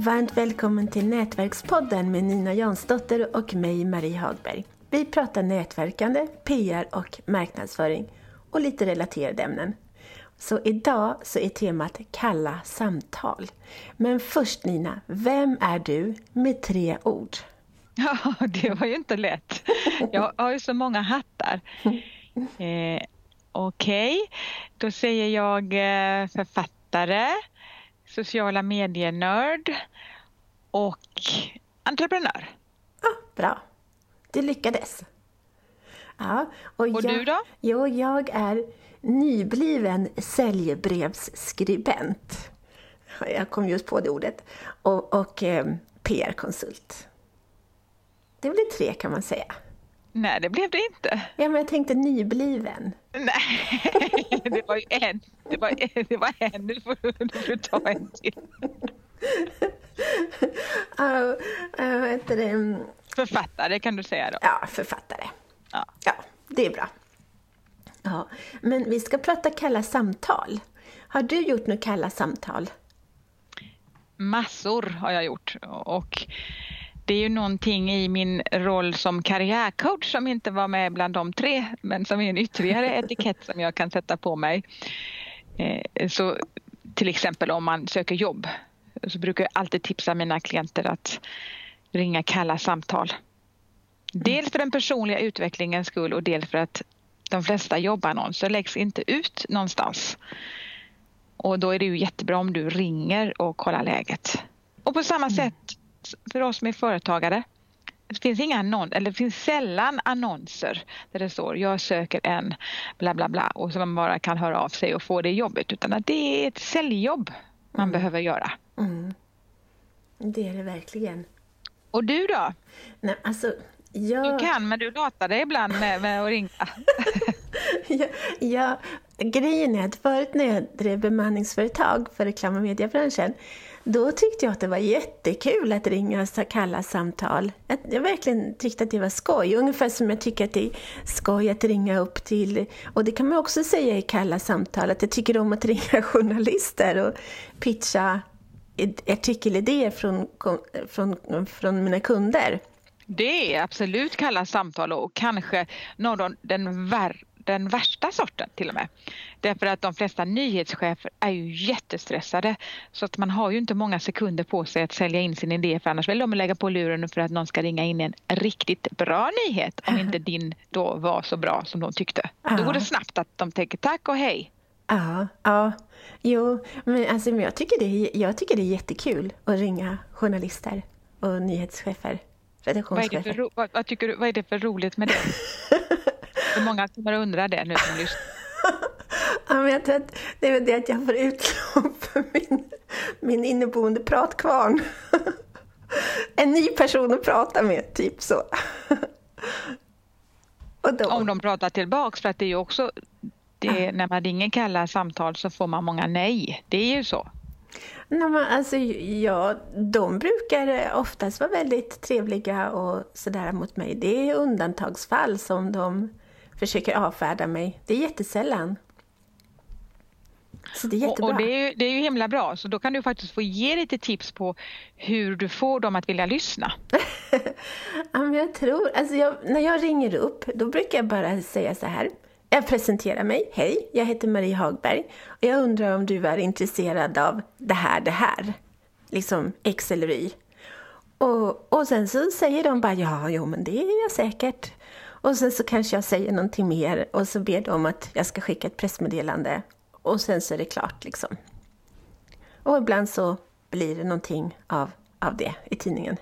Varmt välkommen till Nätverkspodden med Nina Jansdotter och mig, Marie Hagberg. Vi pratar nätverkande, PR och marknadsföring och lite relaterade ämnen. Så idag så är temat kalla samtal. Men först Nina, vem är du med tre ord? Ja, det var ju inte lätt. Jag har ju så många hattar. Eh, Okej, okay. då säger jag eh, författare, sociala medier-nörd och entreprenör. Ja, bra. Du lyckades. Ja, och, och jag, du då? Jo, jag är nybliven säljbrevsskribent. Jag kom just på det ordet. Och, och eh, PR-konsult. Det blir tre kan man säga. Nej, det blev det inte. Ja, men jag tänkte nybliven. Nej, det var ju en. Det var, det var en. Nu får du, får ta en till. uh, uh, heter det? Författare kan du säga då. Ja, författare. Ja, ja det är bra. Ja, men vi ska prata kalla samtal. Har du gjort några kalla samtal? Massor har jag gjort. Och det är ju någonting i min roll som karriärcoach som inte var med bland de tre, men som är en ytterligare etikett som jag kan sätta på mig. Eh, så till exempel om man söker jobb så brukar jag alltid tipsa mina klienter att ringa kalla samtal. Dels för den personliga utvecklingens skull och dels för att de flesta jobbannonser läggs inte ut någonstans. Och då är det ju jättebra om du ringer och kollar läget. Och på samma mm. sätt för oss som är företagare. Det finns, inga annon eller det finns sällan annonser där det står jag söker en bla bla bla och så man bara kan höra av sig och få det jobbet utan att det är ett säljjobb man mm. behöver göra. Mm. Det är det verkligen. Och du då? Nej, alltså, jag... Du kan men du latar dig ibland med, med att ringa. ja, ja, grejen är att förut när jag drev bemanningsföretag för reklam och mediebranschen då tyckte jag att det var jättekul att ringa och kalla samtal. Jag verkligen tyckte att det var skoj, ungefär som jag tycker att det är skoj att ringa upp till, och det kan man också säga i kalla samtal, att jag tycker om att ringa journalister och pitcha artikelidéer från, från, från mina kunder. Det är absolut kalla samtal och kanske någon, den värre den värsta sorten till och med. Därför att de flesta nyhetschefer är ju jättestressade så att man har ju inte många sekunder på sig att sälja in sin idé för annars vill de lägga på luren för att någon ska ringa in en riktigt bra nyhet om inte din då var så bra som de tyckte. Då går det snabbt att de tänker tack och hej. Ja, ja. Jo, men alltså, jag, tycker det är, jag tycker det är jättekul att ringa journalister och nyhetschefer. Vad är, det för, vad, vad, tycker du, vad är det för roligt med det? Hur många kommer att undra det nu som lyssnar? ja, men jag tror att det är det att jag får utlopp för min, min inneboende pratkvarn. en ny person att prata med, typ så. Om de pratar tillbaks, för att det är ju också det, när man ringer kalla samtal så får man många nej. Det är ju så. Nej, men alltså, ja, de brukar oftast vara väldigt trevliga och sådär mot mig. Det är undantagsfall som de försöker avfärda mig. Det är jättesällan. Så det är jättebra. Och, och det, är ju, det är ju himla bra, så då kan du faktiskt få ge lite tips på hur du får dem att vilja lyssna. ja, men jag tror, alltså jag, när jag ringer upp, då brukar jag bara säga så här. Jag presenterar mig. Hej, jag heter Marie Hagberg och jag undrar om du är intresserad av det här, det här. Liksom X eller Y. Och, och sen så säger de bara ja, jo men det är jag säkert. Och sen så kanske jag säger någonting mer och så ber de att jag ska skicka ett pressmeddelande och sen så är det klart liksom. Och ibland så blir det någonting av, av det i tidningen.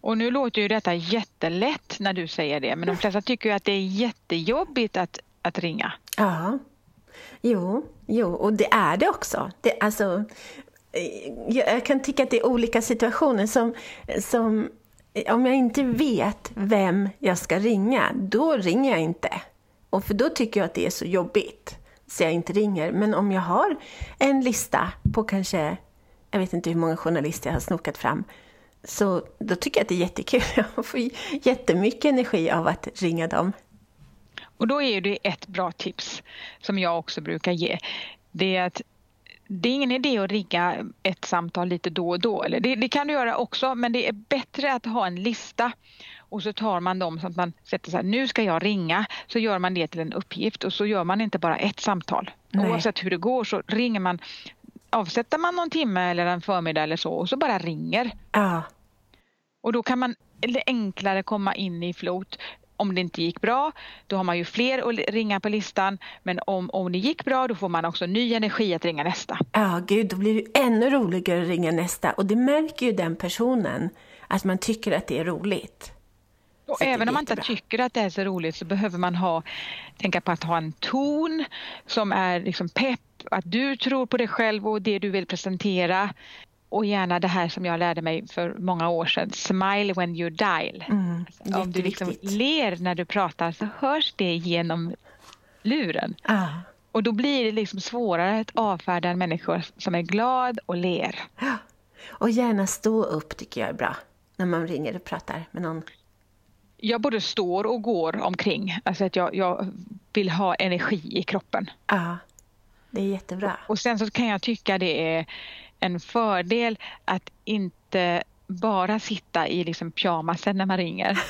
Och nu låter ju detta jättelätt när du säger det, men de flesta tycker ju att det är jättejobbigt att, att ringa. Ja, jo, jo, och det är det också. Det, alltså, eh, jag kan tycka att det är olika situationer som, som om jag inte vet vem jag ska ringa, då ringer jag inte. Och för då tycker jag att det är så jobbigt, så jag inte ringer. Men om jag har en lista på kanske, jag vet inte hur många journalister jag har snokat fram, så då tycker jag att det är jättekul. Jag får jättemycket energi av att ringa dem. Och då är det ett bra tips som jag också brukar ge. Det är att det är ingen idé att ringa ett samtal lite då och då. Eller det, det, kan du göra också men det är bättre att ha en lista och så tar man dem så att man sätter sig nu ska jag ringa så gör man det till en uppgift och så gör man inte bara ett samtal. Nej. Oavsett hur det går så ringer man avsätter man någon timme eller en förmiddag eller så och så bara ringer. Ja. Och då kan man enklare komma in i flot om det inte gick bra, då har man ju fler att ringa på listan. Men om, om det gick bra, då får man också ny energi att ringa nästa. Ja, gud, då blir det ännu roligare att ringa nästa. Och det märker ju den personen, att man tycker att det är roligt. Och även om man inte tycker att det är så roligt så behöver man ha, tänka på att ha en ton som är liksom pepp, att du tror på dig själv och det du vill presentera och gärna det här som jag lärde mig för många år sedan, smile when you dial. Mm, alltså, om du liksom ler när du pratar så hörs det genom luren. Ah. Och då blir det liksom svårare att avfärda en människa som är glad och ler. Och gärna stå upp tycker jag är bra när man ringer och pratar med någon. Jag både står och går omkring. Alltså att jag, jag vill ha energi i kroppen. Ja, det är jättebra. Och sen så kan jag tycka det är en fördel att inte bara sitta i liksom pyjamasen när man ringer.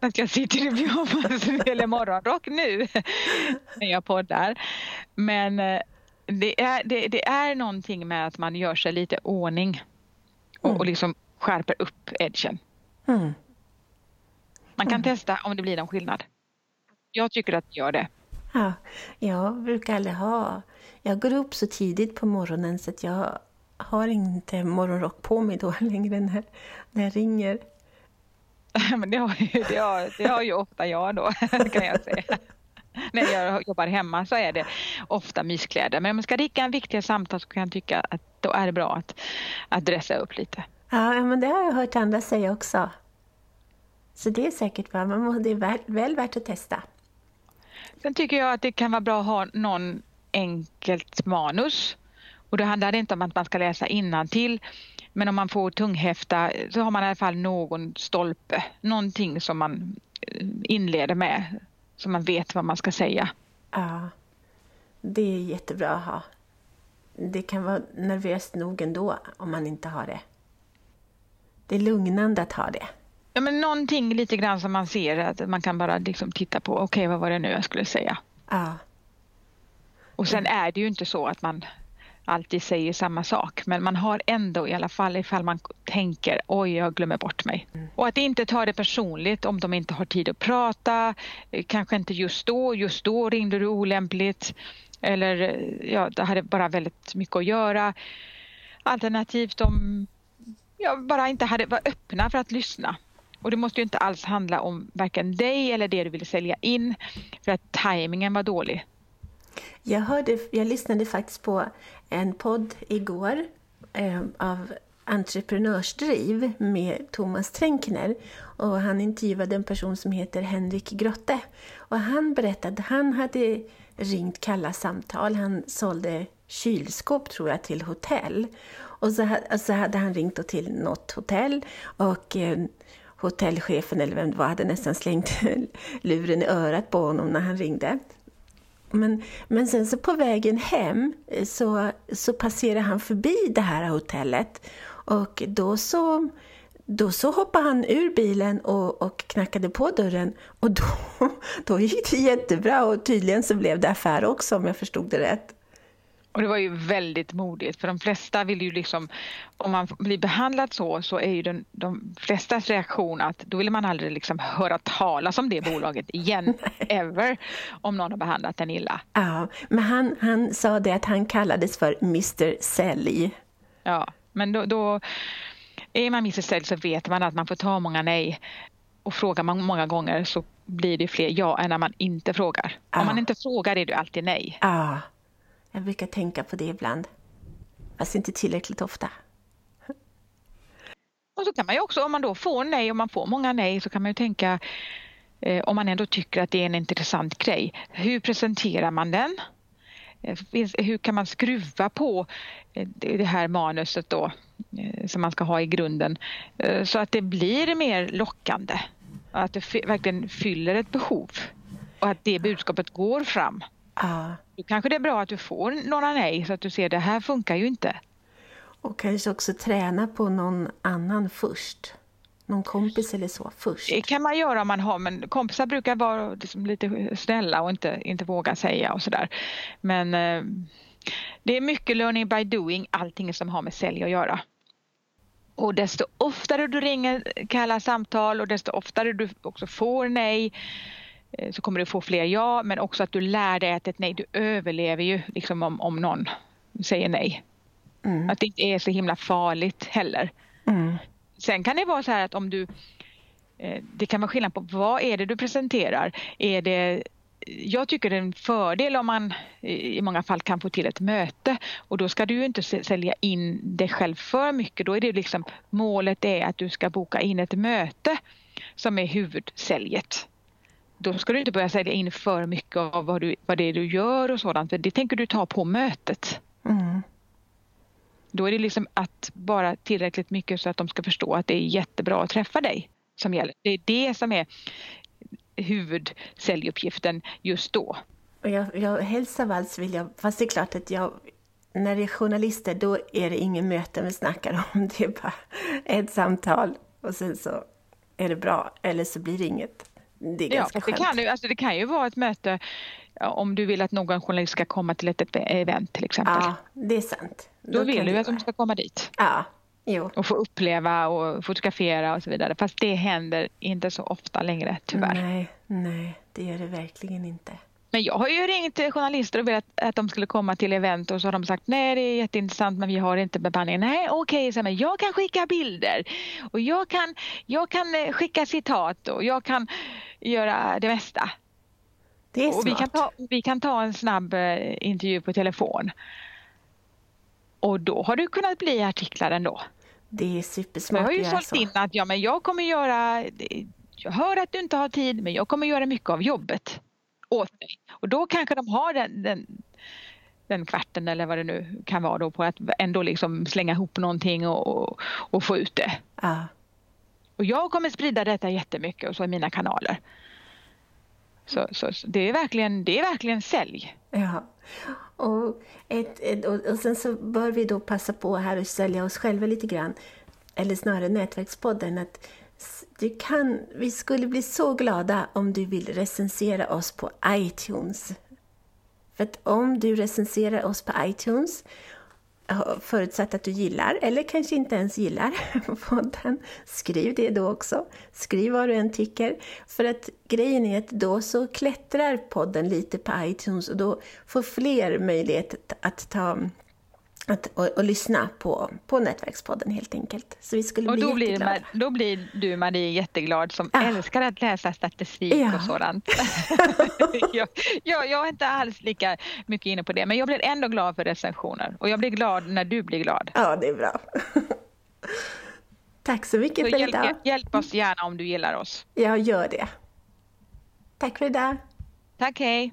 att jag sitter i pyjamas eller morgonrock nu när jag poddar. Men eh, det är, det, det, är någonting med att man gör sig lite ordning och, mm. och liksom skärper upp edgen. Mm. Man kan mm. testa om det blir någon skillnad. Jag tycker att det gör det. Ja, jag brukar aldrig ha jag går upp så tidigt på morgonen så att jag har inte morgonrock på mig då längre när, när jag ringer. Men det har, ju, det, har, det har ju ofta jag då, kan jag säga. När jag jobbar hemma så är det ofta myskläder. Men om man ska ricka en viktiga samtal så kan jag tycka att då är det bra att, att dressa upp lite. Ja, men det har jag hört andra säga också. Så det är säkert bra. det är väl, väl värt att testa. Sen tycker jag att det kan vara bra att ha någon enkelt manus. Och då handlar det inte om att man ska läsa till. Men om man får tunghäfta så har man i alla fall någon stolpe, någonting som man eh, inleder med, så man vet vad man ska säga. Ja, det är jättebra att ha. Det kan vara nervöst nog ändå om man inte har det. Det är lugnande att ha det. Ja, men någonting lite grann som man ser, att man kan bara liksom titta på, okej okay, vad var det nu jag skulle säga? Ja. Och sen är det ju inte så att man alltid säger samma sak men man har ändå i alla fall ifall man tänker oj jag glömmer bort mig. Mm. Och att inte ta det personligt om de inte har tid att prata, eh, kanske inte just då, just då ringde du olämpligt eller eh, ja, det hade bara väldigt mycket att göra. Alternativt om jag bara inte hade var öppna för att lyssna. Och det måste ju inte alls handla om varken dig eller det du vill sälja in för att tajmingen var dålig. Jag, hörde, jag lyssnade faktiskt på en podd igår eh, av Entreprenörsdriv med Thomas Tränkner och han intervjuade en person som heter Henrik Grotte. Och han berättade att han hade ringt kalla samtal. Han sålde kylskåp tror jag till hotell. Och så, så hade han ringt till något hotell och eh, hotellchefen eller vem det var hade nästan slängt luren i örat på honom när han ringde. Men, men sen så på vägen hem eh, så, så passerade han förbi det här hotellet och då så, då så hoppade han ur bilen och, och knackade på dörren och då, då gick det jättebra och tydligen så blev det affär också om jag förstod det rätt. Och det var ju väldigt modigt för de flesta vill ju liksom, om man blir behandlad så, så är ju den, de flestas reaktion att då vill man aldrig liksom höra talas om det bolaget igen, ever, om någon har behandlat en illa. Ja, men han, han sa det att han kallades för Mr Sälj. Ja, men då, då är man Mr Sälj så vet man att man får ta många nej och frågar man många gånger så blir det fler ja än när man inte frågar. Ja. Om man inte frågar är det alltid nej. Ja. Jag brukar tänka på det ibland. Fast inte tillräckligt ofta. Och så kan man ju också, om man då får nej, om man får många nej, så kan man ju tänka eh, om man ändå tycker att det är en intressant grej. Hur presenterar man den? Eh, hur kan man skruva på eh, det här manuset då eh, som man ska ha i grunden så att det blir mer lockande? Att det verkligen fyller ett behov och att det budskapet går fram. Ja. Då kanske det är bra att du får några nej så att du ser det här funkar ju inte. Och kanske också träna på någon annan först. Någon kompis eller så först. Det kan man göra om man har, men kompisar brukar vara liksom lite snälla och inte, inte våga säga och sådär. Men eh, det är mycket learning by doing, allting som har med sälj att göra. Och desto oftare du ringer kalla samtal och desto oftare du också får nej så kommer du få fler ja, men också att du lär dig att ett nej, du överlever ju liksom om, om någon säger nej. Mm. Att det inte är så himla farligt heller. Mm. Sen kan det vara så här att om du eh, det kan vara skillnad på vad är det du presenterar. Är det, jag tycker det är en fördel om man i många fall kan få till ett möte och då ska du inte sälja in dig själv för mycket. Då är det liksom målet är att du ska boka in ett möte som är huvudsäljet. Då ska du inte börja sälja in för mycket av vad, du, vad det är du gör och sådant. För det tänker du ta på mötet. Mm. Då är det liksom att bara tillräckligt mycket så att de ska förstå att det är jättebra att träffa dig som gäller. Det är det som är huvudsäljuppgiften just då. Och jag, jag, helst av allt vill jag, fast det är klart att jag, när det är journalister då är det ingen möte vi snackar om, det är bara ett samtal och sen så är det bra, eller så blir det inget. Det är ja, ganska det kan, alltså det kan ju vara ett möte om du vill att någon journalist ska komma till ett event till exempel. Ja, det är sant. Då, då vill du att de ska komma dit. Ja, jo. Och få uppleva och fotografera och så vidare. Fast det händer inte så ofta längre tyvärr. Nej, nej, det gör det verkligen inte. Men jag har ju ringt journalister och velat att de skulle komma till event och så har de sagt nej det är jätteintressant men vi har inte bemanning. Nej okej, okay, men jag kan skicka bilder och jag kan, jag kan eh, skicka citat och jag kan göra det mesta. Det är och vi kan, ta, vi kan ta en snabb eh, intervju på telefon. Och då har du kunnat bli artiklar ändå. Det är supersmart Jag har ju sålt så. in att ja, men jag kommer göra, jag hör att du inte har tid men jag kommer göra mycket av jobbet åt dig. Och då kanske de har den, den, den kvarten eller vad det nu kan vara då på att ändå liksom slänga ihop någonting och, och, och få ut det. Ja. Och jag kommer sprida detta jättemycket och så i mina kanaler. Så, så, så det, är verkligen, det är verkligen sälj. Ja. Och, ett, ett, och, och sen så bör vi då passa på här att sälja oss själva lite grann. Eller snarare Nätverkspodden. Att du kan, vi skulle bli så glada om du vill recensera oss på iTunes. För att om du recenserar oss på iTunes förutsatt att du gillar, eller kanske inte ens gillar podden, skriv det då också. Skriv vad du än tycker. För att grejen är att då så klättrar podden lite på iTunes och då får fler möjlighet att ta att, och, och, lyssna på, på Nätverkspodden helt enkelt. Så vi skulle och bli då jätteglada. Blir, då blir du Marie jätteglad som Ja. älskar att läsa statistik Ja. och sådant. jag, jag, jag är inte alls lika mycket inne på det men jag blir ändå glad för recensioner och jag blir glad när du blir glad. Ja, det är bra. Tack så mycket Så för hjälp, idag. hjälp oss gärna om du gillar oss. Jag gör det. Tack för idag. Tack, hej!